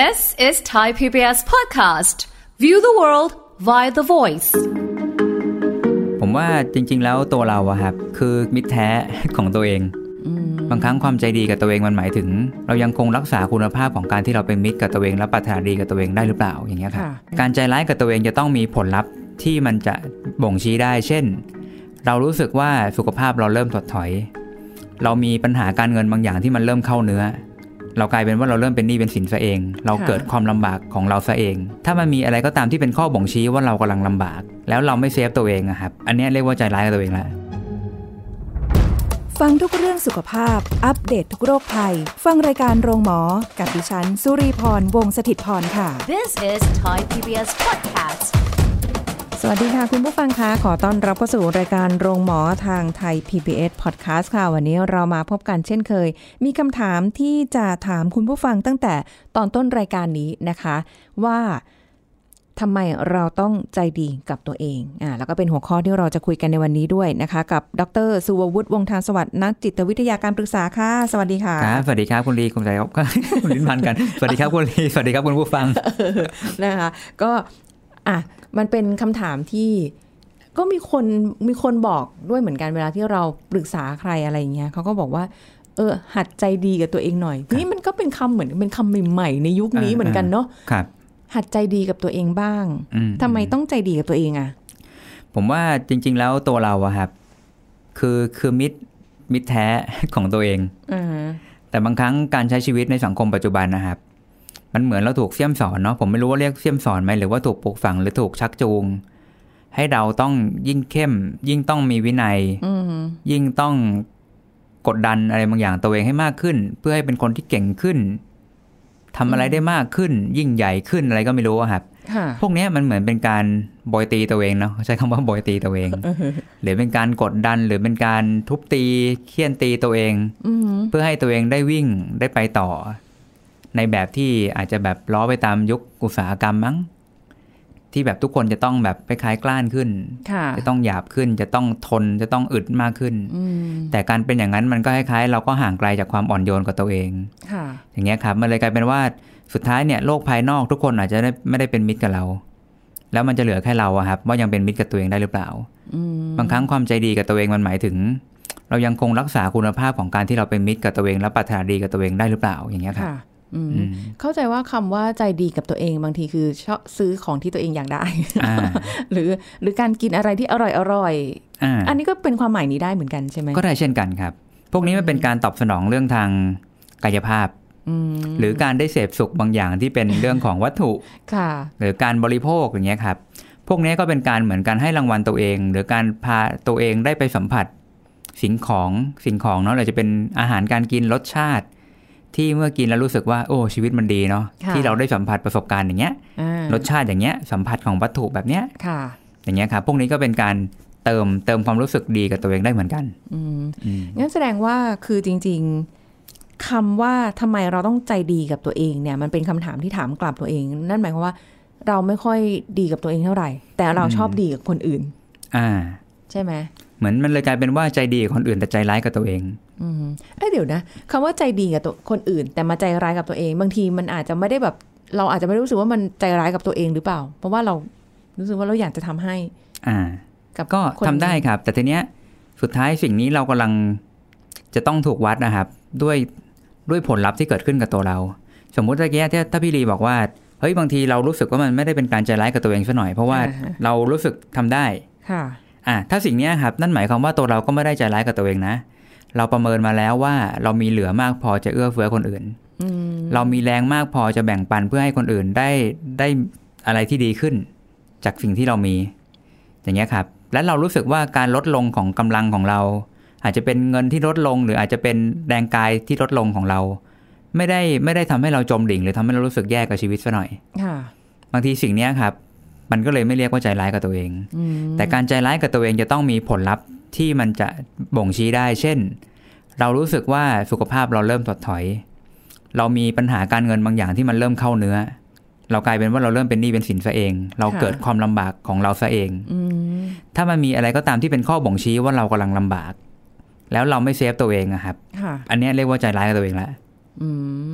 This is Thai PBS podcast. View the world via the voice. ผมว่าจริง ๆ แล้วตัวเราอะครับคือมิตรแท้ของตัวเองบางครั้งความใจดีกับตัวเองมันหมายถึง เรายังคงรักษาคุณภาพของการที่เราเป็นมิตรกับตัวเองและปรารถนาดีกับตัวเองได้หรือเปล่าอย่างเงี้ยครับค่ะการใจร้ายกับตัวเองจะต้องมีผลลัพธ์ที่มันจะบ่งชี้ได้ เช่น เรารู้สึกว่าสุขภาพเราเริ่มถดถอย เรามีปัญหาการเงินบางอย่างที่มันเริ่มเข้าเนื้อ เรากลายเป็นว่าเราเริ่มเป็นหนี้เป็นสินซะเอง เราเกิดความลำบากของเราซะเอง ถ้ามันมีอะไรก็ตามที่เป็นข้อบ่งชี้ว่าเรากำลังลำบาก แล้วเราไม่เซฟตัวเองอะครับ อันเนี้ยเรียกว่าใจร้ายกับตัวเองแล้วฟังทุกเรื่องสุขภาพ อัปเดตทุกโรคภัย ฟังรายการโรงหมอ กับดิฉัน สุรีพร วงศิตพรค่ะ This is Thai PBS podcast. สวัสดีค่ะ คุณผู้ฟังคะขอต้อนรับเข้าสู่รายการโรงหมอทางไทย PBS Podcast ค่ะ วันนี้เรามาพบกันเช่นเคย มีคำถามที่จะถามคุณผู้ฟังตั้งแต่ตอนต้นรายการนี้นะคะ ว่าทำไมเราต้องใจดีกับตัวเองอ่าแล้วก็เป็นหัวข้อที่เราจะคุยกันในวันนี้ด้วยนะคะ กับดรสุวัวุฒิวงศ์ทานสวัสดิ์นักจิตวิทยาการปรึกษาค่ะ สวัสดีค่ะครับสวัสดีครับคุณลีคุณใจครับคุณลิ้นพันกัน สวัสดีครับคุณลีสวัสดีครับคุณผู้ฟังนะคะ ก็อะ มันเป็นคำถามที่ก็มีคนมีคนบอกด้วยเหมือนกันเวลาที่เราปรึกษาใครอะไรอย่างเงี้ยเขาก็บอกว่า เออ หัดใจดีกับตัวเองหน่อยนี่มันก็เป็นคำเหมือนเป็นคำใหม่ๆในยุคนี้อ่าเหมือนกันเนาะครับหัดใจดีกับตัวเองบ้างอืทำไมต้องใจดีกับตัวเองอะผมว่าจริง ๆ แล้วตัวเราอะครับ คือคือมิตรมิตรแท้ของตัวเองอ่าแต่บางครั้งการใช้ชีวิตในสังคมปัจจุบันนะครับ มันเหมือนเราถูกเสี่ยมสอนเนาะผมไม่รู้ว่าเรียกเสี่ยมสอนไหมหรือว่าถูกปลูกฝังหรือถูกชักจูง ให้เราต้องยิ่งเข้ม ยิ่งต้องมีวินัยอืมยิ่งต้องกดดันอะไรบางอย่างตัวเองให้มากขึ้น เพื่อให้เป็นคนที่เก่งขึ้นทำอะไรได้มากขึ้น ยิ่งใหญ่ขึ้นอะไรก็ไม่รู้อะครับค่ะพวกเนี้ยมันเหมือนเป็นการบอยตีตัวเองเนาะใช้คำว่าบอยตีตัวเอง หรือเป็นการกดดันหรือเป็นการทุบตีเคี่ยนตีตัวเองอืมเพื่อให้ตัวเองได้วิ่งได้ไปต่อ ในแบบที่อาจจะแบบล้อไปตามยุคอุตสาหกรรมมั้ง ที่แบบทุกคนจะต้องแบบคล้ายๆกล้านขึ้นค่ะจะต้องหยาบขึ้น จะต้องทนจะต้องอึดมากขึ้นอืมแต่การเป็นอย่างนั้นมันก็คล้ายๆ เราก็ห่างไกลจากความอ่อนโยนกับตัวเองค่ะอย่างเงี้ยครับมันเลยกลายเป็นว่าสุดท้ายเนี่ยโลกภายนอกทุกคนอาจจะได้ไม่ได้เป็นมิตรกับเรา แล้วมันจะเหลือแค่เราอะครับ ว่ายังเป็นมิตรกับตัวเองได้หรือเปล่าอืมบางครั้งความใจดีกับตัวเองมันหมายถึง เรายังคงรักษาคุณภาพของการที่เราเป็นมิตรกับตัวเองและปรารถนาดีกับตัวเองได้หรือเปล่าอย่างเงี้ยครับค่ะอืมอืม เข้าใจว่าคำว่าใจดีกับตัวเองบางทีคือชอบซื้อของที่ตัวเองอยากได้อ่าหรือหรือการกินอะไรที่อร่อยอร่อยอ่าอันนี้ก็เป็นความหมายนี้ได้เหมือนกันใช่ไหมก็ได้เช่นกันครับ พวกนี้มันเป็นการตอบสนองเรื่องทางกายภาพอืมหรือการได้เสพสุขบางอย่างที่เป็นเรื่องของวัตถุค่ะ หรือการบริโภคอย่างเงี้ยครับ พวกนี้ก็เป็นการเหมือนการให้รางวัลตัวเอง หรือการพาตัวเองได้ไปสัมผัสสิ่งของสิ่งของเนาะอาจจะเป็นอาหารการกินรสชาติ ที่เมื่อกินแล้วรู้สึกว่าโอ้ชีวิตมันดีเนาะค่ะที่เราได้สัมผัสประสบการณ์อย่างเงี้ยอ่ารสชาติอย่างเงี้ยสัมผัสของวัตถุแบบเนี้ยค่ะ อย่างเงี้ยครับพวกนี้ก็เป็นการเติมเติมความรู้สึกดีกับตัวเองได้เหมือนกันอืมอืมงั้นแสดงว่าคือจริง ๆคำว่าทำไมเราต้องใจดีกับตัวเองเนี่ย มันเป็นคำถามที่ถามกลับตัวเอง นั่นหมายความว่า เราไม่ค่อยดีกับตัวเองเท่าไหร่ แต่เราชอบดีกับคนอื่น อ่า ใช่ไหมเหมือนมันเลยกลายเป็นว่าใจดีกับคนอื่นแต่ใจร้ายกับตัวเอง อืมเอ้ยเดี๋ยวนะคำว่าใจดีกับตัวคนอื่น แต่มาใจร้ายกับตัวเอง บางทีมันอาจจะไม่ได้แบบ เราอาจจะไม่รู้สึกว่ามันใจร้ายกับตัวเองหรือเปล่า เพราะว่าเรารู้สึกว่าเราอยากจะทำให้ อ่ากับก็คนทำได้ครับ แต่ทีเนี้ยสุดท้ายสิ่งนี้เรากำลังจะต้องถูกวัดนะครับ ด้วยด้วยผลลัพธ์ที่เกิดขึ้นกับตัวเรา สมมุติตะเกียถ้าถ้าพี่ลีบอกว่าเฮ้ยบางทีเรารู้สึกว่ามันไม่ได้เป็นการใจร้ายกับตัวเองซะหน่อยเพราะว่าอ่าฮะเรารู้สึกทำได้ค่ะอะถ้าสิ่งเนี้ยครับนั่นหมายความว่าตัวเราก็ไม่ได้ใจร้ายกับตัวเองนะ เราประเมินมาแล้วว่าเรามีเหลือมากพอจะเอื้อเฟื้อคนอื่นอืมเรามีแรงมากพอจะแบ่งปันเพื่อให้คนอื่นได้ได้อะไรที่ดีขึ้น จากสิ่งที่เรามี อย่างเงี้ยครับ และเรารู้สึกว่าการลดลงของกำลังของเรา อาจจะเป็นเงินที่ลดลง หรืออาจจะเป็นแรงกายที่ลดลงของเรา ไม่ได้ไม่ได้ทำให้เราจมดิ่ง หรือทำให้เรารู้สึกแย่กับชีวิตซะหน่อยค่ะบางทีสิ่งเนี้ยครับ มันก็เลยไม่เรียกว่าใจร้ายกับตัวเองอืมแต่การใจร้ายกับตัวเองจะต้องมีผลลัพธ์ ที่มันจะบ่งชี้ได้ เช่น เรารู้สึกว่าสุขภาพเราเริ่มถดถอย เรามีปัญหาการเงินบางอย่างที่มันเริ่มเข้าเนื้อ เรากลายเป็นว่าเราเริ่มเป็นหนี้เป็นสินซะเอง เราเกิดความลำบากของเราซะเองอืมถ้ามันมีอะไรก็ตามที่เป็นข้อบ่งชี้ว่าเรากำลังลำบาก แล้วเราไม่เซฟตัวเองอะครับค่ะอันเนี้ยเรียกว่าใจร้ายกับตัวเองละอืม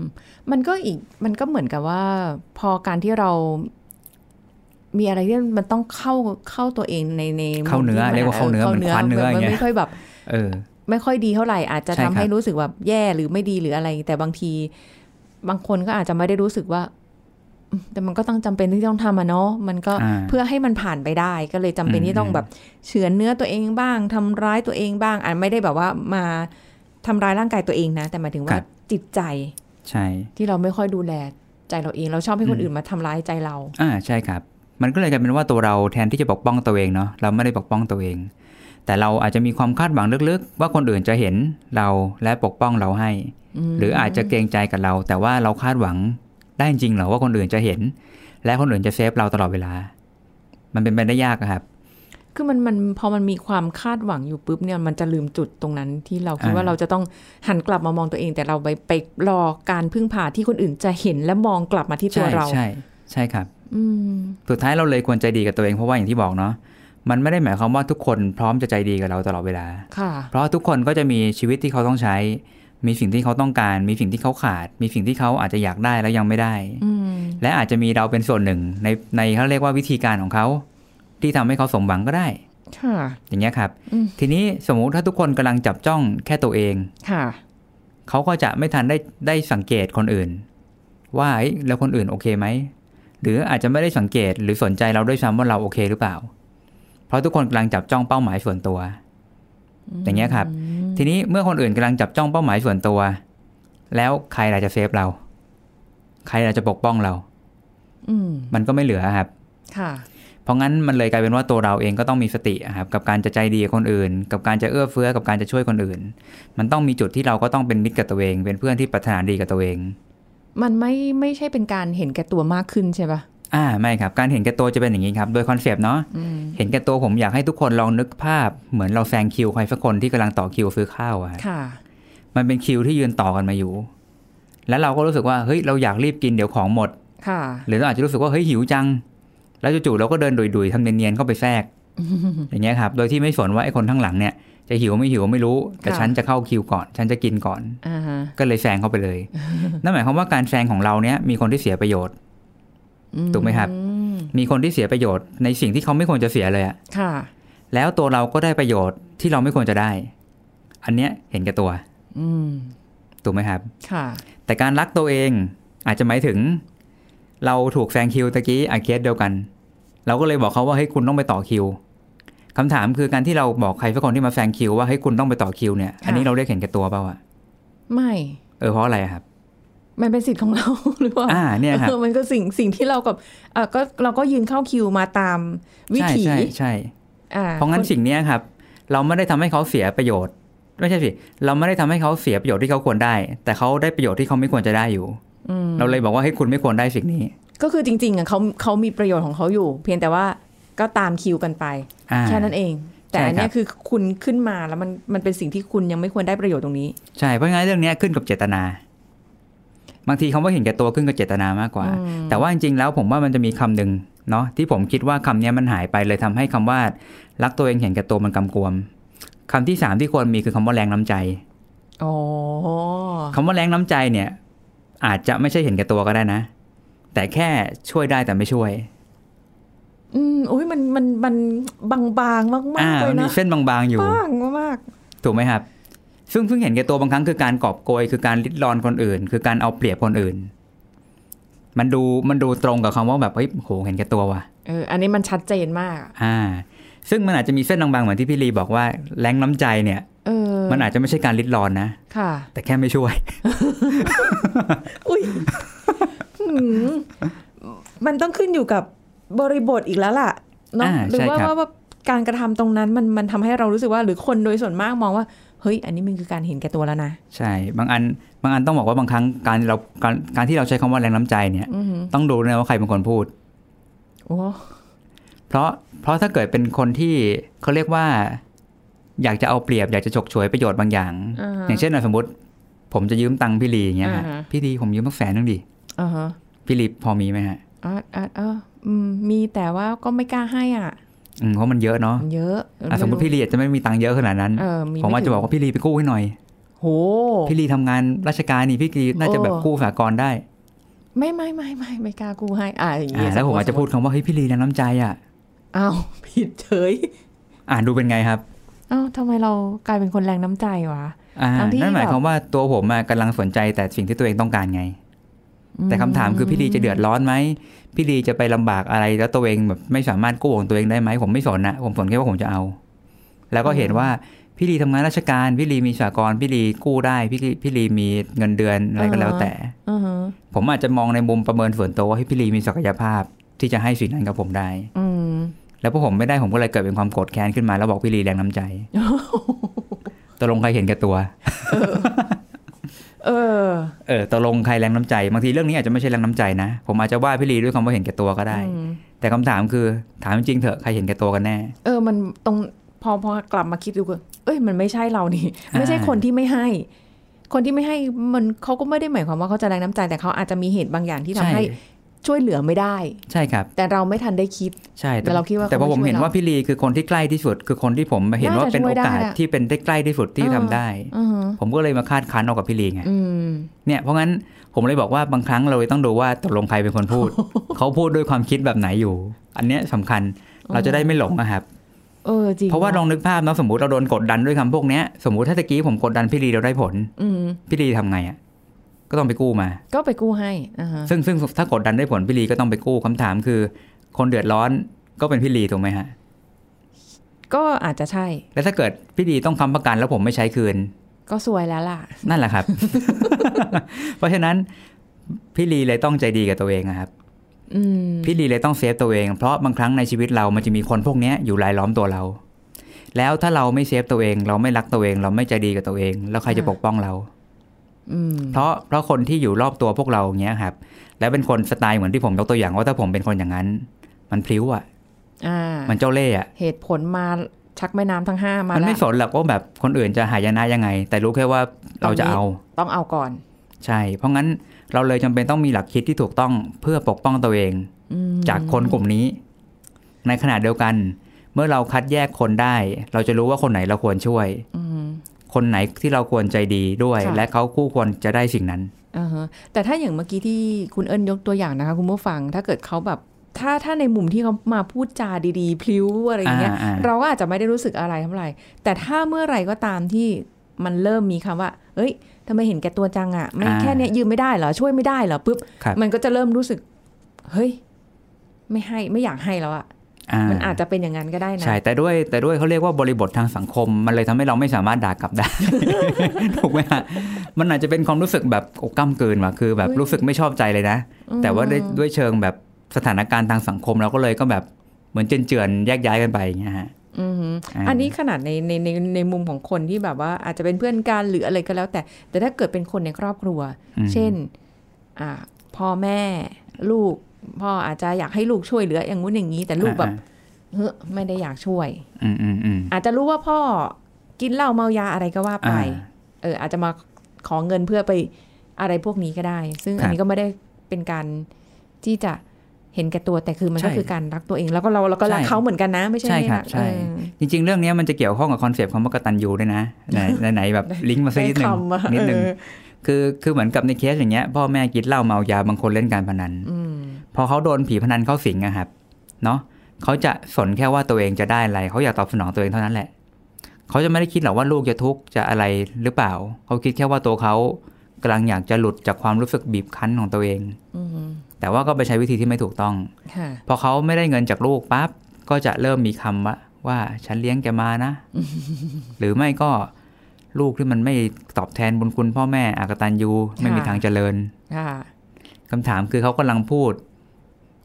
มันก็อีกมันก็เหมือนกับว่า พอการที่เรา มีอะไรที่มันต้องเข้าเข้าตัวเองในในเข้าเนื้อที่มัเรียกว่าเข้าเนื้อเหมือนคว้านเนื้ออย่างเงี้ยมันไม่ค่อยแบบเออ ไม่ค่อยดีเท่าไหร่อาจจะใช่ทำครับให้รู้สึกแบบแย่หรือไม่ดีหรืออะไร แต่บางที บางคนก็อาจจะไม่ได้รู้สึกว่าอืมแต่มันก็ต้องจำเป็นที่ต้องทำอะเนาะมันก็อ่าเพื่อให้มันผ่านไปได้ ก็เลยจำเป็นอืมที่ต้องแบบเฉือนเนื้อตัวเองบ้างทำร้ายตัวเองบ้างอาจไม่ได้แบบว่ามาทำร้ายร่างกายตัวเองนะ แต่หมายถึงว่าจิตใจใช่ที่เราไม่ค่อยดูแลใจเราเอง เราชอบให้คนอืมอื่นมาทำร้ายใจเรา อ่าใช่ครับ มันก็เลยกลายเป็นว่าตัวเราแทนที่จะปกป้องตัวเองเนาะเราไม่ได้ปกป้องตัวเอง แต่เราอาจจะมีความคาดหวังลึกๆ ว่าคนอื่นจะเห็นเราและปกป้องเราให้ หรืออาจจะเกรงใจกับเรา แต่ว่าเราคาดหวังได้จริงเหรอว่าคนอื่นจะเห็น และคนอื่นจะเซฟเราตลอดเวลา มันเป็นไปได้ยากอะครับคือมันมันพอมันมีความคาดหวังอยู่ปุ๊บเนี่ยมันจะลืมจุดตรงนั้นที่เราคิดอ่าว่าเราจะต้องหันกลับมามองตัวเอง แต่เราไปไปรอการพึ่งพาที่คนอื่นจะเห็นและมองกลับมาที่ตัวใช่เรา ใช่ใช่ครับอืม สุดท้ายเราเลยควรใจดีกับตัวเองเพราะว่าอย่างที่บอกเนาะมันไม่ได้หมายความว่าทุกคนพร้อมจะใจดีกับเราตลอดเวลาค่ะเพราะทุกคนก็จะมีชีวิตที่เขาต้องใช้ มีสิ่งที่เขาต้องการ มีสิ่งที่เขาขาด มีสิ่งที่เขาอาจจะอยากได้แล้วยังไม่ได้อืมและอาจจะมีเราเป็นส่วนหนึ่ง ในในเขาเรียกว่าวิธีการของเขา ที่ทำให้เขาสมหวังก็ได้ค่ะอย่างเงี้ยครับอืมทีนี้สมมุติถ้าทุกคนกำลังจับจ้องแค่ตัวเองค่ะเขาก็จะไม่ทันได้ได้สังเกตคนอื่น ว่าเอ้ยแล้วคนอื่นโอเคไหม หรืออาจจะไม่ได้สังเกตหรือสนใจเราด้วยซ้ำว่าเราโอเคหรือเปล่า เพราะทุกคนกำลังจับจ้องเป้าหมายส่วนตัว อย่างเงี้ยครับ ทีนี้เมื่อคนอื่นกำลังจับจ้องเป้าหมายส่วนตัว แล้วใครล่ะจะเซฟเรา ใครล่ะจะปกป้องเราอืมมันก็ไม่เหลือครับ ค่ะ เพราะงั้นมันเลยกลายเป็นว่าตัวเราเองก็ต้องมีสติอะครับกับการจะใจดีกับคนอื่น กับการจะเอื้อเฟื้อกับการจะช่วยคนอื่น มันต้องมีจุดที่เราก็ต้องเป็นมิตรกับตัวเอง เป็นเพื่อนที่ปรารถนาดีกับตัวเอง มันไม่ไม่ใช่เป็นการเห็นแก่ตัวมากขึ้นใช่ปะอ่าไม่ครับ การเห็นแก่ตัวจะเป็นอย่างนี้ครับ โดย concept เนาะอืมเห็นแก่ตัวผมอยากให้ทุกคนลองนึกภาพ เหมือนเราแซงคิวใครสักคนที่กำลังต่อคิวซื้อข้าวอะค่ะ มันเป็นคิวที่ยืนต่อกันมาอยู่ แล้วเราก็รู้สึกว่าเฮ้ยเราอยากรีบกินเดี๋ยวของหมด ค่ะ หรือเราอาจจะรู้สึกว่าเฮ้ยหิวจัง แล้วจู่ๆเราก็เดินดุ่ยๆทำเนียนๆเข้าไปแทรกอย่างเงี้ยครับ โดยที่ไม่สนว่าไอ้คนข้างหลังเนี่ย จะหิวไม่หิวไม่รู้ แต่ค่ะฉันจะเข้าคิวก่อน ฉันจะกินก่อนอ่าฮะก็เลยแซงเข้าไปเลย นั่นหมายความว่าการแซงของเราเนี่ยมีคนที่เสียประโยชน์ถูกไหมครับอืมมีคนที่เสียประโยชน์ในสิ่งที่เขาไม่ควรจะเสียเลยอะค่ะ แล้วตัวเราก็ได้ประโยชน์ที่เราไม่ควรจะได้ อันเนี้ยเห็นแก่ตัว อืมถูกไหมครับ ค่ะ แต่การรักตัวเองอาจจะหมายถึง เราถูกแซงคิวตะกี้อาเคสเดียวกัน เราก็เลยบอกเขาว่าเฮ้ยคุณต้องไปต่อคิว คำถามคือการที่เราบอกใครสักคนที่มาแซงคิวว่าเฮ้ยคุณต้องไปต่อคิวเนี่ย อันนี้เราเรียกเห็นแก่ตัวเปล่าอะไม่ เออเพราะอะไรอะครับ มันเป็นสิทธิ์ของเราหรือเปล่าอ่าเนี่ยครับออมันก็สิ่งสิ่งที่เรากับเออก็เราก็ยืนเข้าคิวมาตามวิใช่ถีใช่ใช่อ่าเพราะงั้นสิ่งเนี้ยครับ เราไม่ได้ทำให้เขาเสียประโยชน์ไม่ใช่สิเราไม่ได้ทำให้เขาเสียประโยชน์ที่เขาควรได้ แต่เขาได้ประโยชน์ที่เขาไม่ควรจะได้อยู่อืมเราเลยบอกว่าให้ยคุณไม่ควรได้สิ่งนี้ ก็คือจริงๆอะเขาเขามีประโยชน์ของเขาอยู่ เพียงแต่ว่า ก็ตามคิวกันไปอ่าแค่นั้นเอง แต่ใช่อันเนี้ครัยบคือคุณขึ้นมาแล้วมันมันเป็นสิ่งที่คุณยังไม่ควรได้ประโยชน์ตรงนี้ ใช่เพราะงั้นเรื่องเนี้ยขึ้นกับเจตนา บางทีคำว่าเห็นแก่ตัวขึ้นกับเจตนามากกว่าอืมแต่ว่าจริงๆแล้วผมว่ามันจะมีคำหนึ่งเนาะที่ผมคิดว่าคำเนี้ยมันหายไปเลยทำให้คำว่า รักตัวเองเห็นแก่ตัวมันกำกวมคำที่สามที่ควรมีคือคำว่าแรงน้ำใจอ๋อคำว่าแรงน้ำใจเนี่ย อาจจะไม่ใช่เห็นแก่ตัวก็ได้นะ แต่แค่ช่วยได้แต่ไม่ช่วย อืมโอ้ยมันมันมันบางบางๆมากอ่าๆเลยมันนะมีเส้นบางๆอยู่บางมากถูกไหมครับซึ่งเพิ่งเห็นแก่ตัวบางครั้งคือการกอบโกยคือการลิดรอนคนอื่น คือการเอาเปรียบคนอื่น มันดูมันดูตรงกับคำว่าแบบเฮ้ยโหเห็นแก่ตัวว่ะๆเอออันนี้มันชัดเจนมาก อ่า ซึ่งมันอาจจะมีเส้นบางๆเหมือนที่พี่ลีบอกว่าแรงน้ำใจเนี่ยเออมันอาจจะไม่ใช่การลิดรอนนะ ค่ะ แต่แค่ไม่ช่วย อุ้ยหืมมันต้องขึ้นอยู่กับ บริบทอีกแล้วล่ะเนาะอ่าหรือใช่ว่าครับว่าว่าการกระทำตรงนั้นมันมันทำให้เรารู้สึกว่า หรือคนโดยส่วนมากมองว่าเฮ้ย อันนี้มันคือการเห็นแก่ตัวแล้วนะ ใช่ บางอันบางอันต้องบอกว่าบางครั้งการเราการการที่เราใช้คำว่าแรงน้ำใจเนี่ยอือหือต้องดูนะว่าใครเป็นคนพูดโอ้เพราะเพราะถ้าเกิดเป็นคนที่เขาเรียกว่า อยากจะเอาเปรียบอยากจะฉกฉวยประโยชน์บางอย่างอ่าฮะอย่างเช่นอะสมมติ ผมจะยืมตังค์พี่ลีอย่างเงี้ยฮะอ่าฮะพี่ลีผมยืมสักแสนนึงดิอ่าฮะพี่ลีพอมีไหมฮะอ่าอ่าเอออื มมีแต่ว่าก็ไม่กล้าให้อะอืมเพราะมันเยอะเนาะมันเยอะอะสมมติพี่ลีอาจจะไม่มีตังค์เยอะขนาดนั้นเออมีผมอาจไถึจะงบอกว่าพี่ลีไปกู้ให้หน่อยโโหพี่ลีทำงานราชการนี่พี่ลีน่าจะแบบโอ้กู้สากรณ์ได้ ไม่ไม่ไม่ไม่ไม่กล้ากู้ให้อ่าอย่างอ่าเงี้ยแล้วผมอาจจะพูดคำว่าเฮ้ยพี่ลีแรงน้ำใจอะอ้าวผิดเฉยอ่านดูเป็นไงครับอ้าวทำไมเรากลายเป็นคนแรงน้ำใจวะอ่าทั้งที่นั่นหมายแบบความว่าตัวผมอะกำลังสนใจแต่สิ่งที่ตัวเองต้องการไง แต่คำถามคือพี่ลีจะเดือดร้อนไหมพี่ลีจะไปลำบากอะไร แล้วตัวเองแบบไม่สามารถกู้ของตัวเองได้ไหมผมไม่สนนะผมสนแค่ว่าผมจะเอา แล้วก็เห็นว่าพี่ลีทำงานราชการพี่ลีมีสากลพี่ลีกู้ได้พี่ลีพี่ลีมีเงินเดือนอะไรก็แล้วแต่อือฮึผมอาจจะมองในมุมประเมินส่วนตัวว่าให้พี่ลีมีศักยภาพที่จะให้สิ่งนั้นกับผมได้ อืมแล้วพอผมไม่ได้ผมก็เลยเกิดเป็นความโกรธแค้นขึ้นมาแล้วบอกพี่ลีแรงน้ำใจตกลงใครเห็นแก่ตัว เออ เออตกลงใครแรงน้ำใจ บางทีเรื่องนี้อาจจะไม่ใช่แรงน้ำใจนะ ผมอาจจะว่าพี่ลีด้วยคำว่าเห็นแก่ตัวก็ได้อืมแต่คำถามคือถามจริงๆเถอะใครเห็นแก่ตัวกันแน่ เออ มันตรงพอพอกลับมาคิดดูก็เอ้ย มันไม่ใช่เรานี่อ่าไม่ใช่คนที่ไม่ให้ คนที่ไม่ให้มันเขาก็ไม่ได้หมายความว่าเขาจะแรงน้ำใจแต่เขาอาจจะมีเหตุบางอย่างที่ทำให้ ช่วยเหลือไม่ได้ ใช่ครับ แต่เราไม่ทันได้คิด ใช่แต่เราคิดว่าแต่พอเขาไม่ผมเห็นช่วยเราว่าพี่ลีคือคนที่ใกล้ที่สุด คือคนที่ผมเห็นว่าน่าจะเป็นช่โอวยได้กาสอะที่เป็นได้ใกล้ที่สุดที่ทำได้อือฮึผมก็เลยมาคาดคั้นเอากับพี่ลีไงอืมเนี่ยเพราะงั้นผมเลยบอกว่าบางครั้งเราเลยต้องดูว่าตกลงใครเป็นคนพูด เขาพูดด้วยความคิดแบบไหนอยู่ อันเนี้ยสำคัญเราจะได้ไม่หลงนะครับเออจริงเพราะว่าลองนึกภาพนะสมมติเราโดนกดดันด้วยคำพวกเนี้ยสมมติถ้าตะกี้ผมกดดันพี่ลีเราได้ผล อืมพี่ลีทำไงอะ ก็ต้องไปกู้มา ก็ไปกู้ให้อ่าฮะซึ่งซึ่งถ้ากดดันได้ผลพี่ลีก็ต้องไปกู้คำถามคือ คนเดือดร้อนก็เป็นพี่ลีถูกไหมฮะ ก็อาจจะใช่ แล้วถ้าเกิดพี่ลีต้องค้ำประกันแล้วผมไม่ใช้คืน ก็สวยแล้วล่ะ นั่นแหละครับ เพราะฉะนั้นพี่ลีเลยต้องใจดีกับตัวเองอะครับอืมพี่ลีเลยต้อง save ตัวเอง เพราะบางครั้งในชีวิตเรามันจะมีคนพวกเนี้ยอยู่รายล้อมตัวเรา แล้วถ้าเราไม่ save ตัวเอง เราไม่รักตัวเอง เราไม่ใจดีกับตัวเอง แล้วใครจะปกป้องเราอืม เพราะเพราะคนที่อยู่รอบตัวพวกเราอย่างเงี้ยครับ แล้วเป็นคนสไตล์เหมือนที่ผมยกตัวอย่างว่าถ้าผมเป็นคนอย่างนั้น มันพลิ้วอะอ่ามันเจ้าเล่ห์อะ เหตุผลมาชักแม่น้ำทั้งห้ามามันแล้วไม่สนหรอกว่าแบบคนอื่นจะหายนะยังไง แต่รู้แค่ว่าเราจะเอา ต้องเอาก่อน ใช่ เพราะงั้นเราเลยจำเป็นต้องมีหลักคิดที่ถูกต้องเพื่อปกป้องตัวเองอืมจากคนกลุ่มนี้ ในขณะเดียวกัน เมื่อเราคัดแยกคนได้ เราจะรู้ว่าคนไหนเราควรช่วยอืม คนไหนที่เราควรใจดีด้วยค่ะและเขาคู่ควรจะได้สิ่งนั้นอ่าฮะแต่ถ้าอย่างเมื่อกี้ที่คุณเอิญยกตัวอย่างนะคะคุณผู้ฟังถ้าเกิดเขาแบบถ้าถ้าในมุมที่เขามาพูดจาดีๆ พลิ้วอะไรอย่างเงี้ยอ่าอ่าเราก็อาจจะไม่ได้รู้สึกอะไรเท่าไหร่แต่ถ้าเมื่อไหร่ก็ตามที่มันเริ่มมีคำว่า เอ้ยทำไมเห็นแก่ตัวจังอะไม่แค่เนี้ยยืมไม่ได้เหรอช่วยไม่ได้เหรอปุ๊บครับมันก็จะเริ่มรู้สึก เฮ้ย ไม่ให้ไม่อยากให้แล้วอะอ่า มันอาจจะเป็นอย่างนั้นก็ได้นะ ใช่ แต่ด้วยแต่ด้วยเขาเรียกว่าบริบททางสังคม มันเลยทำให้เราไม่สามารถด่ากลับได้ ถูกไหมฮะ มันอาจจะเป็นความรู้สึกแบบโอ้ก้ำเกินว่ะคือ แบบเฮ้ยรู้สึกไม่ชอบใจเลยนะ แต่ว่าด้วยด้วยเชิงแบบสถานการณ์ทางสังคมเราก็เลยก็แบบเหมือนเจือนๆแยกย้ายกันไปอย่างเงี้ยฮะอือหืออ่าอันนี้ขนาดในในในในมุมของคนที่แบบว่าอาจจะเป็นเพื่อนกันหรืออะไรก็แล้ว แต่ แต่ถ้าเกิดเป็นคนในครอบครัวอืมเช่น อ่าพ่อแม่ลูก พ่ออาจจะอยากให้ลูกช่วยเหลืออย่างงู้นอย่างนี้ แต่ลูกแบบอ่าเฮ้ยไม่ได้อยากช่วย อืมอืมอืมอาจจะรู้ว่าพ่อกินเหล้าเมายาอะไรก็ว่าไปอ่าเออ อาจจะมาขอเงินเพื่อไปอะไรพวกนี้ก็ได้ ซึ่งครับอันนี้ก็ไม่ได้เป็นการที่จะเห็นแก่ตัวแต่คือมันใช่ก็คือการรักตัวเอง แล้วก็เราเราก็รักใช่เขาเหมือนกันนะ ไม่ใช่ใช่ไม่ครับรักใช่เออจริง ๆ เรื่องนี้มันจะเกี่ยวข้องกับ concept คำว่ากตัญญูด้วยนะไหนไหนไหนแบบลิงก์มาสักนิดนึงได้คำอะนิดนึงเออคือคือเหมือนกับในเคสอย่างเงี้ยพ่อแม่กินเหล้าเมายาบางคนเล่นการพนันอืม พอเขาโดนผีพนันเข้าสิงอะครับ เนาะเขาจะสนแค่ว่าตัวเองจะได้อะไรเขาอยากตอบสนองตัวเองเท่านั้นแหละ เขาจะไม่ได้คิดหรอกว่าลูกจะทุกข์จะอะไรหรือเปล่า เขาคิดแค่ว่าตัวเขากำลังอยากจะหลุดจากความรู้สึกบีบคั้นของตัวเองอืมแต่ว่าก็ไปใช้วิธีที่ไม่ถูกต้องค่ะพอเขาไม่ได้เงินจากลูกปั๊บก็จะเริ่มมีคำว่าว่าฉันเลี้ยงแกมานะ หรือไม่ก็ลูกที่มันไม่ตอบแทนบุญคุณพ่อแม่อากตันยูไม่มีทางเจริญค่ะคำถามคือเขากำลังพูด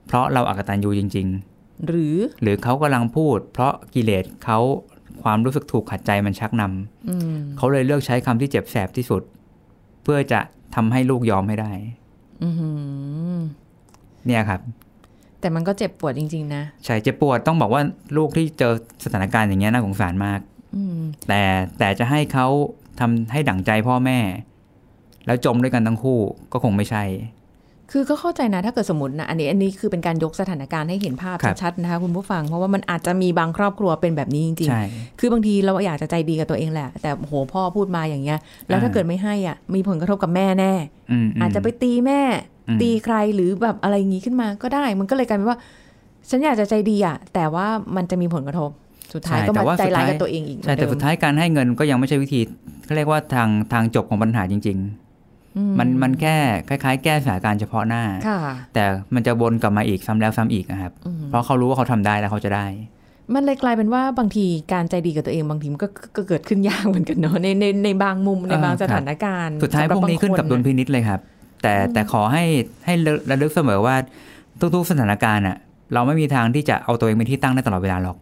เพราะเราอากตันยูจริงหรือๆหรือเขากำลังพูด เพราะกิเลสเขาความรู้สึกถูกขัดใจมันชักนำอืมเขาเลยเลือกใช้คำที่เจ็บแสบที่สุด เพื่อจะทำให้ลูกยอมให้ได้ อืมเนี่ยครับ แต่มันก็เจ็บปวดจริง ๆ นะใช่เจ็บปวดต้องบอกว่าลูกที่เจอสถานการณ์อย่างเงี้ยน่าสงสารมากอืมแต่แต่จะให้เขาทำให้ดั่งใจพ่อแม่ แล้วจมด้วยกันทั้งคู่ก็คงไม่ใช่ คือก็เข้าใจนะถ้าเกิดสมมตินะอันนี้อันนี้คือเป็นการยกสถานการณ์ให้เห็นภาพครับชัดๆนะคะคุณผู้ฟัง เพราะว่ามันอาจจะมีบางครอบครัวเป็นแบบนี้จริงใช่ๆคือบางทีเราอยากจะใจดีกับตัวเองแหละ แต่โหพ่อพูดมาอย่างเงี้ย แล้วถ้าอ่าเกิดไม่ให้อะมีผลกระทบกับแม่แน่อืมมอาจจะไปตีแม่อืมตีใครหรือแบบอะไรอย่างงี้ขึ้นมาก็ได้ มันก็เลยกลายเป็นว่า ฉันอยากจะใจดีอะแต่ว่ามันจะมีผลกระทบสุดท้ายก็แต่มาว่าใจร้ายสุดท้ายกับตัวเองอีกใช่แต่เหมืสุอนดเดิมท้ายการให้เงินก็ยังไม่ใช่วิธีเขาเรียกว่าทางทางจบของปัญหาจริงอืๆ มันมันแค่คล้ายๆ แก้สถานการณ์เฉพาะหน้าค่ะแต่มันจะวนกลับมาอีกซ้ำแล้วซ้ำอีกนะครับอืมเพราะเขารู้ว่าเขาทำได้แล้วเขาจะได้ มันเลยกลายเป็นว่าบางทีการใจดีกับตัวเองบางทีมันก็ก็เกิดขึ้นยากเหมือนกันเนาะในในในบางมุมในบางเออสครับถานการณ์สุดท้ายสำหรัพวกนี้ขึ้นกับางคดุลพินิษเลยครับ แต่แต่ขอให้ให้ระลึกเสมอว่าทุกๆสถานการณ์อะเราไม่มีทางที่จะเอาตัวเองเป็นที่ตั้งได้ตลอดเวลาหรอก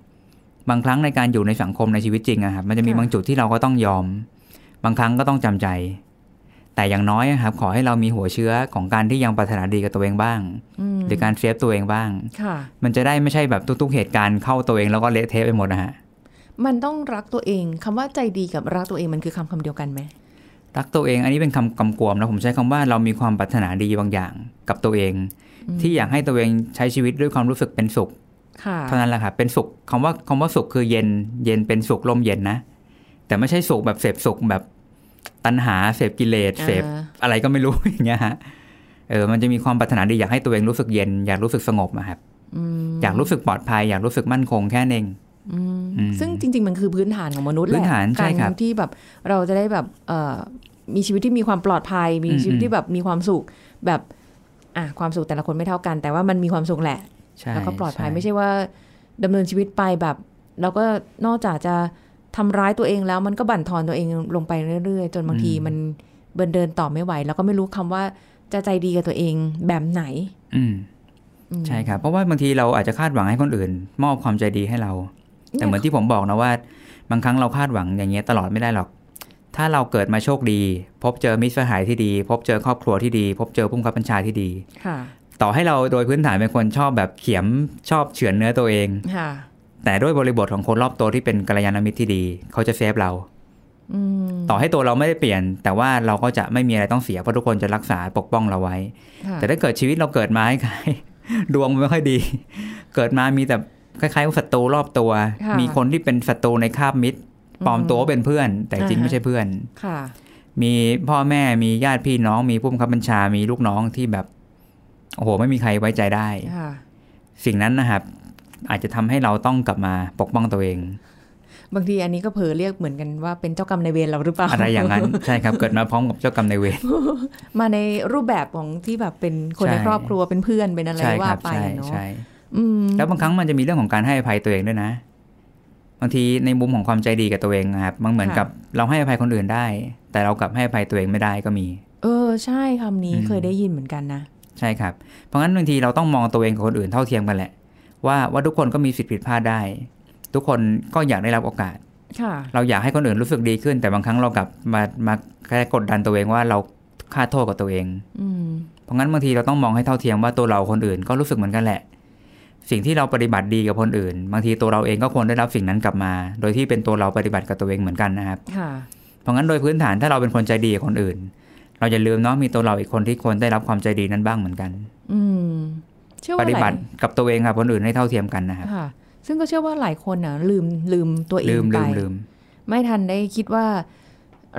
บางครั้งในการอยู่ในสังคมในชีวิตจริงอะครับมันจะมีบางจุดที่เราก็ต้องยอม บางครั้งก็ต้องจำใจ แต่อย่างน้อยอะครับขอให้เรามีหัวเชื้อของการที่ยังปรารถนาดีกับตัวเองบ้างอืมหรือการเซฟตัวเองบ้างค่ะมันจะได้ไม่ใช่แบบทุกๆเหตุการณ์เข้าตัวเองแล้วก็เละเทะไปหมดนะฮะมันต้องรักตัวเองคำว่าใจดีกับรักตัวเองมันคือคำคำเดียวกันไหมรักตัวเองอันนี้เป็นคำกำกวมนะผมใช้คำว่าเรามีความปรารถนาดีบางอย่างกับตัวเอง ที่อยากให้ตัวเองใช้ชีวิตด้วยความรู้สึกเป็นสุขค่ะเท่านั้นแหละครับเป็นสุขคำว่าคำว่าสุขคือเย็นเย็นเป็นสุขลมเย็นนะ แต่ไม่ใช่สุขแบบเสพสุขแบบ ตัณหาเสพกิเลสเสพอ่าอะไรก็ไม่รู้อย่างเงี้ยฮะเออมันจะมีความปรารถนาดีอยากให้ตัวเองรู้สึกเย็นอยากรู้สึกสงบอะครับอืมอยากรู้สึกปลอดภัย อยากรู้สึกมั่นคงแค่นั้นเองอืมอืมซึ่งจริง ๆ มันคือพื้นฐานของมนุษย์แหละพื้นฐานใช่ครับการที่แบบเราจะได้แบบเอ่อมีชีวิตที่มีความปลอดภัย มีอืมชีวิตอืมที่แบบมีความสุขแบบอะความสุขแต่ละคนไม่เท่ากัน แต่ว่ามันมีความสุขแหละใช่แล้วก็ปลอดภัยใช่ไม่ใช่ว่าดำเนินชีวิตไปแบบ เราก็นอกจากจะ ทำร้ายตัวเองแล้วมันก็บั่นทอนตัวเองลงไปเรื่อยๆ จนบางทีมันเบินเดินต่อไม่ไหว แล้วก็ไม่รู้คำว่าจะใจดีกับตัวเองแบบไหนอืมอืมใช่ครับ เพราะว่าบางทีเราอาจจะคาดหวังให้คนอื่น มอบความใจดีให้เรา แต่เหมือนที่ผมบอกนะว่า บางครั้งเราคาดหวังอย่างเงี้ยตลอดไม่ได้หรอก ถ้าเราเกิดมาโชคดี พบเจอมิตรสหายที่ดี พบเจอครอบครัวที่ดี พบเจอผู้บังคับบัญชาที่ดีค่ะ ต่อให้เราโดยพื้นฐานเป็นคนชอบแบบเขียมชอบเฉือนเนื้อตัวเองค่ะ แต่ด้วยบริบทของคนรอบตัวที่เป็นกัลยาณมิตรที่ดี เขาจะเซฟเราอืมต่อให้ตัวเราไม่ได้เปลี่ยน แต่ว่าเราก็จะไม่มีอะไรต้องเสียเพราะทุกคนจะรักษาปกป้องเราไว้ค่ะแต่ถ้าเกิดชีวิตเราเกิดมาให้ใครดวงมันไม่ค่อยดี เกิดมามีแต่คล้ายๆว่าศัตรูรอบตัวค่ะมีคนที่เป็นศัตรูในคาบมิตรปลอมตัวว่าเป็นเพื่อน แต่จริงอ่าฮะไม่ใช่เพื่อนค่ะ มีพ่อแม่มีญาติพี่น้องมีผู้บังคับบัญชามีลูกน้องที่แบบโอ้โหไม่มีใครไว้ใจได้ค่ะสิ่งนั้นนะครับ อาจจะทำให้เราต้องกลับมาปกป้องตัวเอง บางทีอันนี้ก็เผลอเรียกเหมือนกันว่าเป็นเจ้ากรรมนายเวรเราหรือเปล่าอะไรอย่างนั้นใช่ครับเกิดมาพร้อมกับเจ้ากรรมนายเวรมาในรูปแบบของที่แบบเป็นคนใช่ในครอบครัวเป็นเพื่อนเป็นอะไรใช่คว่ารับไปใช่เนาะใช่อืมแล้วบางครั้งมันจะมีเรื่องของการให้อภัยตัวเองด้วยนะ บางทีในมุมของความใจดีกับตัวเองนะครับมันเหมือนกับเราให้อภัยคนอื่นได้ แต่เรากลับให้อภัยตัวเองไม่ได้ก็มี เออ ใช่คำนี้อืมเคยได้ยินเหมือนกันนะใช่ครับ เพราะงั้นบางทีเราต้องมองตัวเองกับคนอื่นเท่าเทียมกันแหละ ว่าว่าทุกคนก็มีสิทธิผิดพลาดได้ ทุกคนก็อยากได้รับโอกาสค่ะเราอยากให้คนอื่นรู้สึกดีขึ้น แต่บางครั้งเรากลับมามาแค่กดดันตัวเองว่าเราค่าโทษกับตัวเองอืมเพราะงั้นบางทีเราต้องมองให้เท่าเทียมว่าตัวเราคนอื่นก็รู้สึกเหมือนกันแหละ สิ่งที่เราปฏิบัติดีกับคนอื่น บางทีตัวเราเองก็ควรได้รับสิ่งนั้นกลับมา โดยที่เป็นตัวเราปฏิบัติกับตัวเองเหมือนกันนะครับค่ะเพราะงั้นโดยพื้นฐานถ้าเราเป็นคนใจดีกับคนอื่น เราอย่าลืมเนาะมีตัวเราอีกคนที่ควรได้รับความใจดีนั้นบ้างเหมือนกัน อืมเชื่อ ปว่าฏิหบัลายติกับตัวเองกับคนอื่นให้เท่าเทียมกันนะครับค่ะซึ่งก็เชื่อว่าหลายคนน่ะลืมลืมตัวเอลืงมไปลืมลืมไม่ทันได้คิดว่า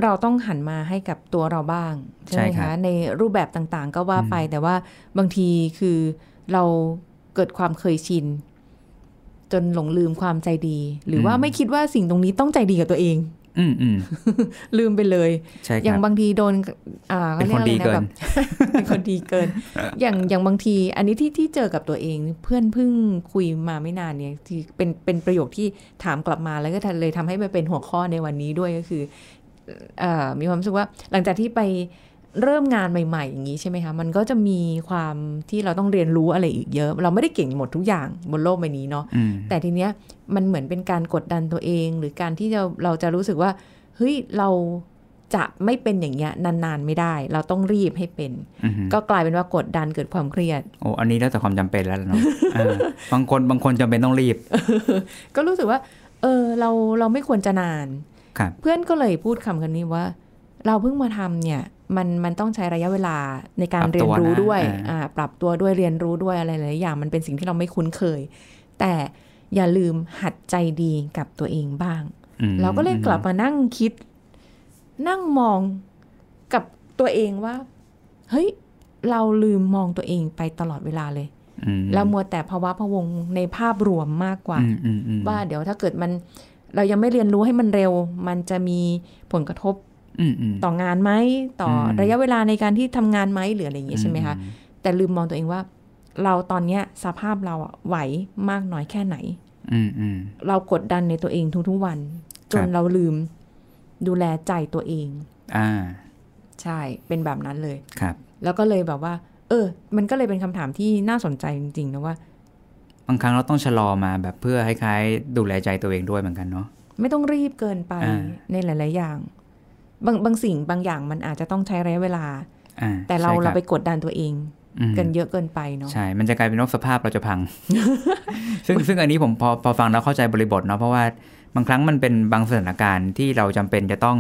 เราต้องหันมาให้กับตัวเราบ้าง ใช่ไหมใช่ครัคะบในรูปแบบต่างๆ ก็ว่าไปอืมแต่ว่าบางทีคือเราเกิดความเคยชิน จนหลงลืมความใจดี หรือว่าไม่คิดว่าสิ่งตรงนี้ต้องใจดีกับตัวเอง อืมอืมลืมไปเลยใช่คอย่ารังบบางทีโดน อ่าเป็นคนดีขารียเกิอะไระนแบบเป็นคนดีเกิน อย่างอย่างบางที อันนี้ที่ที่เจอกับตัวเอง เพื่อนเพิ่งคุยมาไม่นานเนี่ยที่เป็นเป็นประโยคที่ถามกลับมาแล้วก็เลยทำให้มันเป็นหัวข้อในวันนี้ด้วยก็คือเอ่อมีความรู้สึกว่าหลังจากที่ไป เริ่มงานใหม่ ๆ อย่างนี้ใช่ไหมคะ มันก็จะมีความที่เราต้องเรียนรู้อะไรอีกเยอะ เราไม่ได้เก่งหมดทุกอย่างบนโลกใบนี้เนาะอืมแต่ทีเนี้ยมันเหมือนเป็นการกดดันตัวเอง หรือการที่จะเราจะรู้สึกว่าเฮ้ยเราจะไม่เป็นอย่างเงี้ยนานๆไม่ได้ เราต้องรีบให้เป็นอืมก็กลายเป็นว่ากดดันเกิดความเครียดโอ้อันนี้แล้วแต่ความจำเป็นแล้วล่ะเนาะเออบางคนบางคนจำเป็นต้องรีบ ก็รู้สึกว่า เออเราเราไม่ควรจะนานครับเพื่อนก็เลยพูดคำคำนี้ว่า เราเพิ่งมาทำเนี่ย มันมันต้องใช้ระยะเวลาในการปรับเรียตันวรู้นะด้วยอ่าอ่าปรับตัวด้วยเรียนรู้ด้วยอะไรหลายๆอย่างมันเป็นสิ่งที่เราไม่คุ้นเคย แต่อย่าลืมหัดใจดีกับตัวเองบ้างอืมเราก็เลยกลับมานั่งคิด นั่งมองกับตัวเองว่า เฮ้ย เราลืมมองตัวเองไปตลอดเวลาเลยอืมเรามัวแต่ภาวะพะวงในภาพรวมมากกว่าอืมอืมอืมว่าเดี๋ยวถ้าเกิดมัน เรายังไม่เรียนรู้ให้มันเร็ว มันจะมีผลกระทบอืมอืม ต่องานไหมต่ออมระยะเวลาในการที่ทำงานไหมหรืออะไรอย่างเงี้ยใช่ไหมคะแต่ลืมมองตัวเองว่า เราตอนเนี้ยสภาพเราอะไหวมากน้อยแค่ไหนอืมอืมเรากดดันในตัวเองทุกๆวัน จนครับเราลืมดูแลใจตัวเอง อ่า ใช่เป็นแบบนั้นเลยครับ แล้วก็เลยแบบว่า เออ มันก็เลยเป็นคำถามที่น่าสนใจจริงๆนะว่าบางครั้งเราต้องชะลอมาแบบเพื่อให้คล้ายๆดูแลใจตัวเองด้วยเหมือนกันเนาะไม่ต้องรีบเกินไปอ่าในหลาย ๆ อย่าง บางบางสิ่งบางอย่างมันอาจจะต้องใช้ระยะเวลาอ่าแต่เราใช่คเราบไปกดดันตัวเองอืมกันเยอะเกินไปเนาะใช่ มันจะกลายเป็นว่าสภาพเราจะพัง ซึ่งซึ่งอันนี้ผมพอพอฟังแล้วเข้าใจบริบทเนาะเพราะว่าบางครั้งมันเป็นบางสถานการณ์ที่เราจำเป็นจะต้อง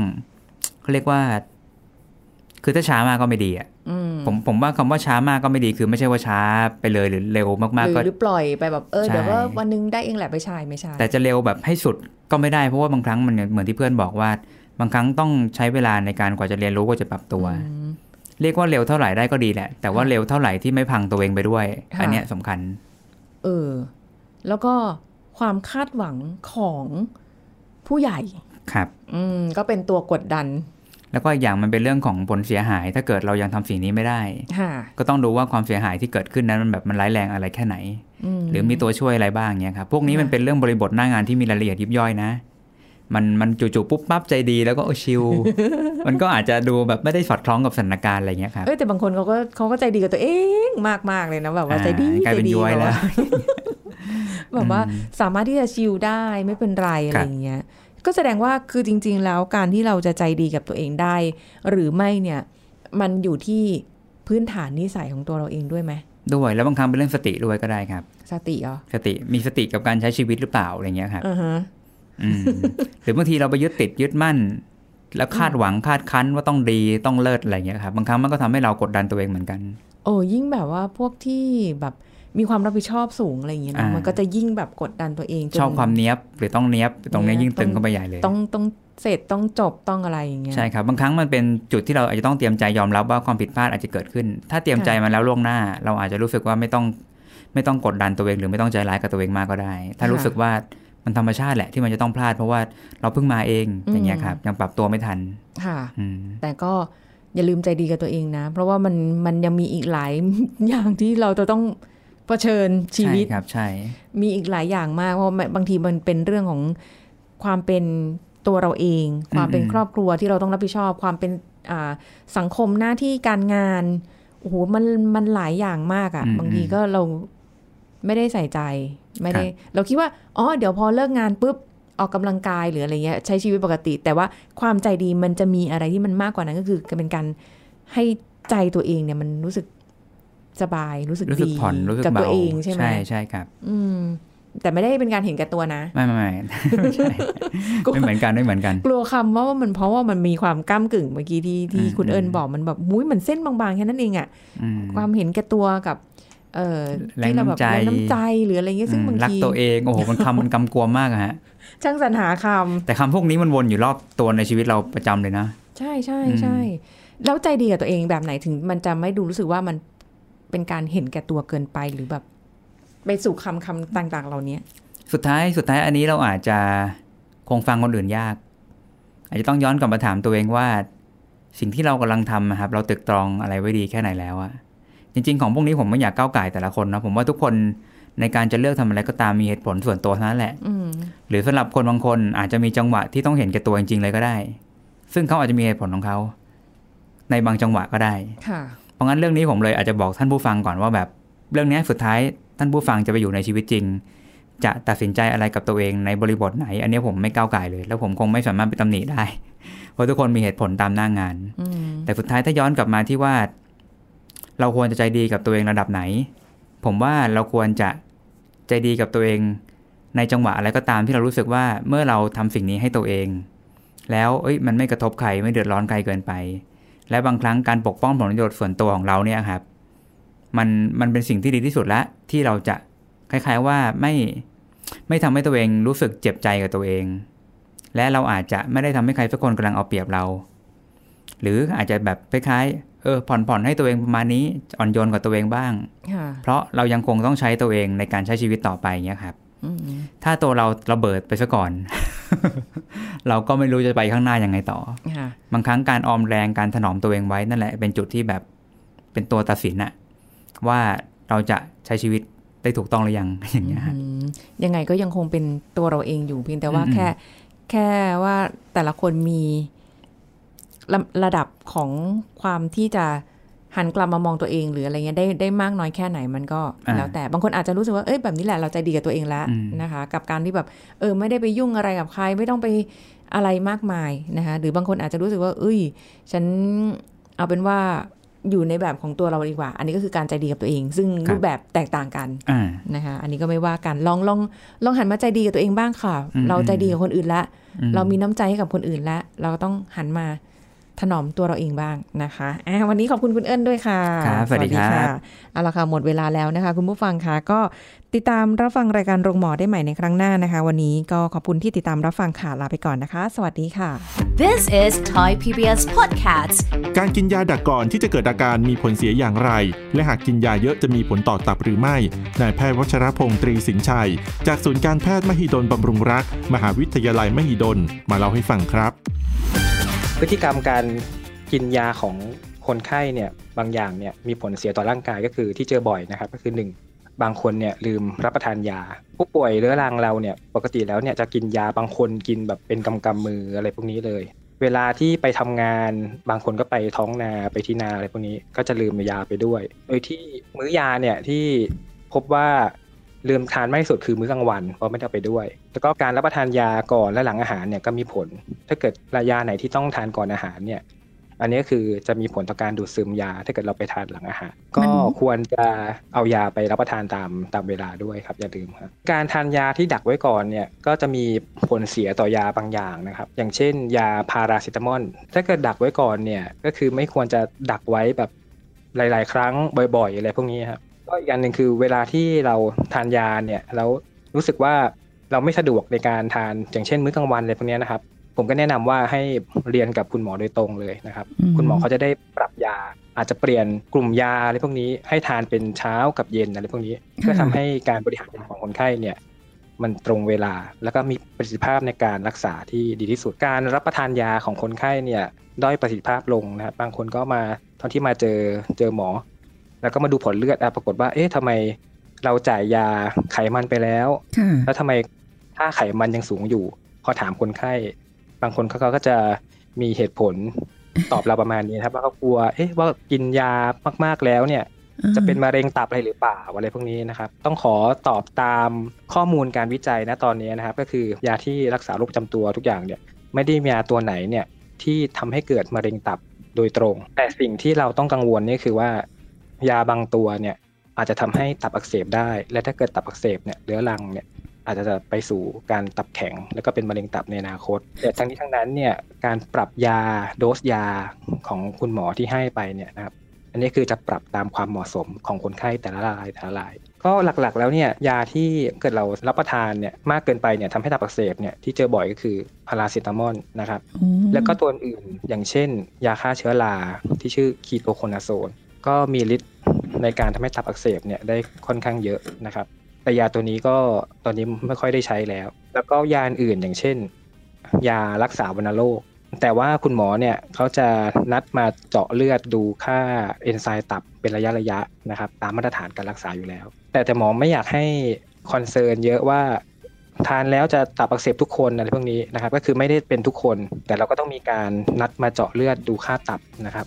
เขาเรียกว่า คือถ้าช้ามากก็ไม่ดีอะอืมผมผมว่าคำว่าช้ามากก็ไม่ดี คือไม่ใช่ว่าช้าไปเลยหรือเร็วมากหๆรือก็หรือปล่อยไปแบบเออใช่เดี๋ยวก็วันหนึงได้เองแหละไม่ใช่ไม่ใช่แต่จะเร็วแบบให้สุดก็ไม่ได้เพราะว่าบางครั้งมันเหมือนที่เพื่อนบอกว่า บางครั้งต้องใช้เวลาในการกว่าจะเรียนรู้กว่าจะปรับตัวอืมเรียกว่าเร็วเท่าไหร่ได้ก็ดีแหละ แต่ว่าเร็วเท่าไหร่ที่ไม่พังตัวเองไปด้วยค่ะอันเนี้ยสำคัญ เออ แล้วก็ความคาดหวังของผู้ใหญ่ครับ อืมก็เป็นตัวกดดัน แล้วก็อีกอย่างมันเป็นเรื่องของผลเสียหาย ถ้าเกิดเรายังทำสิ่งนี้ไม่ได้ค่ะก็ต้องดูว่าความเสียหายที่เกิดขึ้นนั้นมันแบบมันร้ายแรงอะไรแค่ไหนมหรือมีตัวช่วยอะไรบ้างเนี้ยครับพวกนี้มันค่ะเป็นเรื่องบริบทหน้างานที่มีรายละเอียดยิบย่อยนะ มันมันจู่ๆปุ๊บปั๊บใจดีแล้วก็เออชิลมันก็อาจจะดูแบบไม่ได้สอดคล้องกับสถานการณ์อะไรเงี้ยครับเอ้ยแต่บางคนเขาก็เขาก็ใจดีกับตัวเองมากมากๆเลยนะแบบว่าอ่าใจดีกลายเป็นใจดีย้วยแบบแล้วว่าแบบว่าอืมสามารถที่จะชิลได้ไม่เป็นไรอะไรครับอย่างเงี้ยก็แสดงว่าคือจริง ๆ แล้วการที่เราจะใจดีกับตัวเองได้ หรือไม่เนี่ย มันอยู่ที่พื้นฐานนิสัยของตัวเราเองด้วยไหมด้วยแล้วบางครั้งเป็นเรื่องสติด้วยก็ได้ครับ สติเหรอสติมีสติกับการใช้ชีวิตหรือเปล่าอะไรเงี้ยครับอือฮะอืม หรือบางทีเราไปยึดติดยึดมั่น แล้วคาดหวังคาดคั้นว่าต้องดีต้องเลิศอะไรเงี้ยครับบางครั้งมันก็ทำให้เรากดดันตัวเองเหมือนกัน โอ้ยิ่งแบบว่าพวกที่แบบมีความรับผิดชอบสูงอะไรอย่างเงี้ยนะอ่ามัมันก็จะยิ่งแบบกดดันตัวเองจนชอบความเนี้ยบหรือต้องเนี้ยบตรงเนี้ยเนี้ยยิ่งตึงต้องเข้าไปใหญ่เลย ต้องต้องเสร็จต้องจบต้องอะไรอย่างเงี้ยใช่ครับบางครั้งมันเป็นจุดที่เราอาจจะต้องเตรียมใจยอมรับว่าความผิดพลาดอาจจะเกิดขึ้น ถ้าเตรียมใจมาแล้วล่วงหน้า เราอาจจะรู้สึกว่าไม่ต้องไม่ต้องกดดันตัวเอง หรือไม่ต้องใจร้ายกับตัวเองมากก็ได้ ถ้ารู้สึกว่า มันธรรมชาติแหละที่มันจะต้องพลาดเพราะว่าเราเพิ่งมาเองอย่างเงี้ยครับยังปรับตัวไม่ทันค่ะอืมแต่ก็อย่าลืมใจดีกับตัวเองนะ เพราะว่ามันมันยังมีอีกหลายอย่างที่เราจะต้องเผชิญชีวิตใช่ครับใช่ มีอีกหลายอย่างมากเพราะว่าบางทีมันเป็นเรื่องของความเป็นตัวเราเอง ความเป็นครอบครัวที่เราต้องรับผิดชอบ ความเป็นอ่าสังคมหน้าที่การงานโอ้โหมันมันหลายอย่างมากอะ่ะ บางทีก็เรา ไม่ได้ใส่ใจไม่ได้ เราคิดว่าอ๋อเดี๋ยวพอเลิกงานปุ๊บออกกำลังกายหรืออะไรเงี้ยใช้ชีวิตปกติ แต่ว่าความใจดีมันจะมีอะไรที่มันมากกว่านั้นก็คือเป็นการให้ใจตัวเองเนี่ยมันรู้สึกสบายรู้สึกรู้สึกดีผ่อนรู้สึกกับเบาตัวเองใช่ไหมใช่ใช่ครับ อืม แต่ไม่ได้เป็นการเห็นแก่ตัวนะ ไม่ไม่ไม่ไม่ใช่ไม่เหมือนกันไม่เหมือนกัน กลัวคำว่ามันเพราะว่ามันมีความก้ากึ่งเมื่อกี้ที่ที่อืมคุณอืมเอิญบอกมันแบบมุ้ยเหมือนเส้นบางๆแค่นั้นเองอะอืมความเห็นแก่ตัวกับเอ่อ แรงที่เราแบบน้ำใจแรงน้ำใจหรืออะไรเงี้ยซึ่งอืมบางรักทีตัวเองโอ้โหมันคำมันกำกวมมากอะฮะช่างสรรหาคแต่คำพวกนี้มันวนอยู่รอบตัวในชีวิตเราประจำเลยนะำใช่ใช่อืมใช่แล้วใจดีกับตัวเองแบบไหนถึง มันจะไม่ดูรู้สึกว่ามันเป็นการเห็นแก่ตัวเกินไปหรือแบบ ไปสู่คำคำต่าง ๆ เหล่านี้สุดท้ายสุดท้ายอันนี้เราอาจจะคงฟังคนอื่นยาก อาจจะต้องย้อนกลับมาถามตัวเองว่า สิ่งที่เรากำลังทำอะครับ เราตึกตรองอะไรไว้ดีแค่ไหนแล้วอะ จริง ๆ ของพวกนี้ผมไม่อยากก้าวไก่แต่ละคนนะผมว่าทุกคนในการจะเลือกทำอะไรก็ตามมีเหตุผลส่วนตัวเท่านั้นแหละอืมหรือสำหรับคนบางคนอาจจะมีจังหวะที่ต้องเห็นแก่ตัวจริง ๆ เลยก็ได้ ซึ่งเขาอาจจะมีเหตุผลของเขา ในบางจังหวะก็ได้ค่ะเพราะงั้นเรื่องนี้ผมเลยอาจจะบอกท่านผู้ฟังก่อนว่าแบบ เรื่องนี้สุดท้ายท่านผู้ฟังจะไปอยู่ในชีวิตจริง จะตัดสินใจอะไรกับตัวเองในบริบทไหน อันนี้ผมไม่ก้าวไก่เลย แล้วผมคงไม่สามารถไปตำหนิได้ เพราะทุกคนมีเหตุผลตามหน้างานอืมแต่สุดท้ายถ้าย้อนกลับมาที่ว่า เราควรจะใจดีกับตัวเองระดับไหน ผมว่าเราควรจะใจดีกับตัวเอง ในจังหวะอะไรก็ตามที่เรารู้สึกว่าเมื่อเราทำสิ่งนี้ให้ตัวเอง แล้วเอ้ยมันไม่กระทบใครไม่เดือดร้อนใครเกินไป และบางครั้งการปกป้องผลประโยชน์ส่วนตัวของเราเนี่ยครับ มันมันเป็นสิ่งที่ดีที่สุดล้วที่เราจะคล้ายๆว่าไม่ไม่ทำให้ตัวเองรู้สึกเจ็บใจกับตัวเอง และเราอาจจะไม่ได้ทำให้ใครสักคนกำลังเอาเปรียบเรา หรืออาจจะแบบคล้ายๆ เออผ่อนผ่อนให้ตัวเองประมาณนี้อ่อนโยนกับตัวเองบ้างค่ะเพราะเรายังคงต้องใช้ตัวเองในการใช้ชีวิตต่อไปเงี้ยครับอืมถ้าตัวเราระเบิดไปซะก่อน เราก็ไม่รู้จะไปข้างหน้ายังไงต่อค่ะบางครั้งการออมแรงการถนอมตัวเองไว้นั่นแหละเป็นจุดที่แบบเป็นตัวตัดสินอะว่าเราจะใช้ชีวิตได้ถูกต้องหรือยังอย่างเงี้ยฮะอืมยังไงก็ยังคงเป็นตัวเราเองอยู่เพียงแต่ว่าอืมแค่ แค่ว่าแต่ละคนมี ระระดับของความที่จะหันกลับมามองตัวเองหรืออะไรเงี้ยได้ได้มากน้อยแค่ไหนมันก็อ่าแล้วแต่บางคนอาจจะรู้สึกว่าเอ้ยแบบนี้แหละเราใจดีกับตัวเองแล้วอืมนะคะ กับการที่แบบเออไม่ได้ไปยุ่งอะไรกับใคร ไม่ต้องไปอะไรมากมายนะคะหรือบางคนอาจจะรู้สึกว่า เอ้ย ฉันเอาเป็นว่าอยู่ในแบบของตัวเราดีกว่า อันนี้ก็คือการใจดีกับตัวเอง ซึ่งรูปแบบแตกต่างกันอ่านะคะอันนี้ก็ไม่ว่ากันลองลองลองหันมาใจดีกับตัวเองบ้างค่ะอืมเราใจดีกับคนอื่นละอืมเรามีน้ำใจให้กับคนอื่นละเราก็ต้องหันมา ถนอมตัวเราเองบ้างนะคะอะวันนี้ขอบคุณคุณเอิญด้วยค่ะครับสวัสดีครับค่ะเอาละค่ะหมดเวลาแล้วนะคะ คุณผู้ฟังค่ะก็ติดตามรับฟังรายการโรงหมอได้ใหม่ในครั้งหน้านะคะ วันนี้ก็ขอบคุณที่ติดตามรับฟังค่ะลาไปก่อนนะคะ สวัสดีค่ะ This is Thai PBS Podcast การกินยาดักก่อนที่จะเกิดอาการมีผลเสียอย่างไร และหากกินยาเยอะจะมีผลต่อตับหรือไม่นายแพทย์วัชรพงศ์ตรีสินชัย จากศูนย์การแพทย์มหิดลบำรุงรัก มหาวิทยาลัยมหิดลมาเล่าให้ฟังครับ พฤติกรรมการกินยาของคนไข้เนี่ยบางอย่างเนี่ยมีผลเสียต่อร่างกายก็คือที่เจอบ่อยนะครับ ก็คือหนึ่งบางคนเนี่ยลืมรับประทานยา ผู้ป่วยเรื้อรังเราเนี่ยปกติแล้วเนี่ยจะกินยาบางคนกินแบบเป็นกำกำมืออะไรพวกนี้เลย เวลาที่ไปทำงานบางคนก็ไปท้องนาไปที่นาอะไรพวกนี้ก็จะลืมยาไปด้วย โดยที่มื้อยาเนี่ยที่พบว่า ลืมทานมากที่สุดคือมื้อกลางวันเพราะไม่ได้ไปด้วย แล้วก็การรับประทานยาก่อนและหลังอาหารเนี่ยก็มีผล ถ้าเกิดยาไหนที่ต้องทานก่อนอาหารเนี่ย อันนี้คือจะมีผลต่อการดูดซึมยา ถ้าเกิดเราไปทานหลังอาหาร ก็ควรจะเอายาไปรับประทานตามตามเวลาด้วยครับอย่าลืมครับการทานยาที่ดักไว้ก่อนเนี่ยก็จะมีผลเสียต่อยาบางอย่างนะครับ อย่างเช่น ยาพาราเซตามอลถ้าเกิดดักไว้ก่อนเนี่ยก็คือไม่ควรจะดักไว้แบบหลาย ๆ ครั้งบ่อย ๆ อะไรพวกนี้ครับ ก็อีกอันหนึ่งคือเวลาที่เราทานยาเนี่ยแล้วรู้สึกว่าเราไม่สะดวกในการทานอย่างเช่นมื้อกลางวันอะไรพวกนี้นะครับ ผมก็แนะนำว่าให้เรียนกับคุณหมอโดยตรงเลยนะครับอืมคุณหมอเขาจะได้ปรับยา อาจจะเปลี่ยนกลุ่มยาอะไรพวกนี้ ให้ทานเป็นเช้ากับเย็นอะไรพวกนี้เพื่อทำให้การบริหารของคนไข้เนี่ยมันตรงเวลาแล้วก็มีประสิทธิภาพในการรักษาที่ดีที่สุดการรับประทานยาของคนไข้เนี่ยด้อยประสิทธิภาพลงนะครับบางคนก็มาตอนที่มาเจอเจอหมอ แล้วก็มาดูผลเลือดอะปรากฏว่า เอ๊ะทำไมเราจ่ายยาไขมันไปแล้วค่ะแล้วทำไมค่าไขมันยังสูงอยู่ พอถามคนไข้ บางคนเขาก็จะมีเหตุผลตอบเราประมาณนี้นะครับ ว่าเขากลัว เอ๊ะ ว่ากินยามากๆแล้วเนี่ย จะเป็นมะเร็งตับอะไรหรือเปล่าอะไรพวกนี้นะครับ ต้องขอตอบตามข้อมูลการวิจัยนะตอนนี้นะครับ ก็คือยาที่รักษาโรคประจำตัวทุกอย่างเนี่ย ไม่ได้มียาตัวไหนเนี่ยที่ทำให้เกิดมะเร็งตับโดยตรง แต่สิ่งที่เราต้องกังวลนี่คือว่า ยาบางตัวเนี่ยอาจจะทำให้ตับอักเสบได้ และถ้าเกิดตับอักเสบเนี่ยเรื้อรังเนี่ยอาจจะไปสู่การตับแข็ง แล้วก็เป็นมะเร็งตับในอนาคต แต่ทั้งนี้ทั้งนั้นเนี่ยการปรับยาโดสยาของคุณหมอที่ให้ไปเนี่ยนะครับอันนี้คือจะปรับตามความเหมาะสมของคนไข้แต่ละรายแต่ละราย ก็หลักๆ แล้วเนี่ยยาที่เกิดเรารับประทานเนี่ยมากเกินไปเนี่ยทำให้ตับอักเสบเนี่ยที่เจอบ่อยก็คือพาราเซตามอลนะครับแล้วก็ตัวอื่นๆอย่างเช่น ยาฆ่าเชื้อราที่ชื่อคีโตโคนาโซนก็มีฤทธิ์ ในการทำให้ตับอักเสบเนี่ยได้ค่อนข้างเยอะนะครับ แต่ยาตัวนี้ก็ตอนนี้ไม่ค่อยได้ใช้แล้ว แล้วก็ยาอื่นอย่างเช่น ยารักษาวัณโรคแต่ว่าคุณหมอเนี่ยเขาจะนัดมาเจาะเลือดดูค่าเอนไซม์ตับเป็นระยะระยะนะครับ ตามมาตรฐานการรักษาอยู่แล้ว แต่แต่หมอไม่อยากให้ concern เยอะว่าทานแล้วจะตับอักเสบทุกคนอะไรพวกนี้นะครับ ก็คือไม่ได้เป็นทุกคน แต่เราก็ต้องมีการนัดมาเจาะเลือดดูค่าตับนะครับ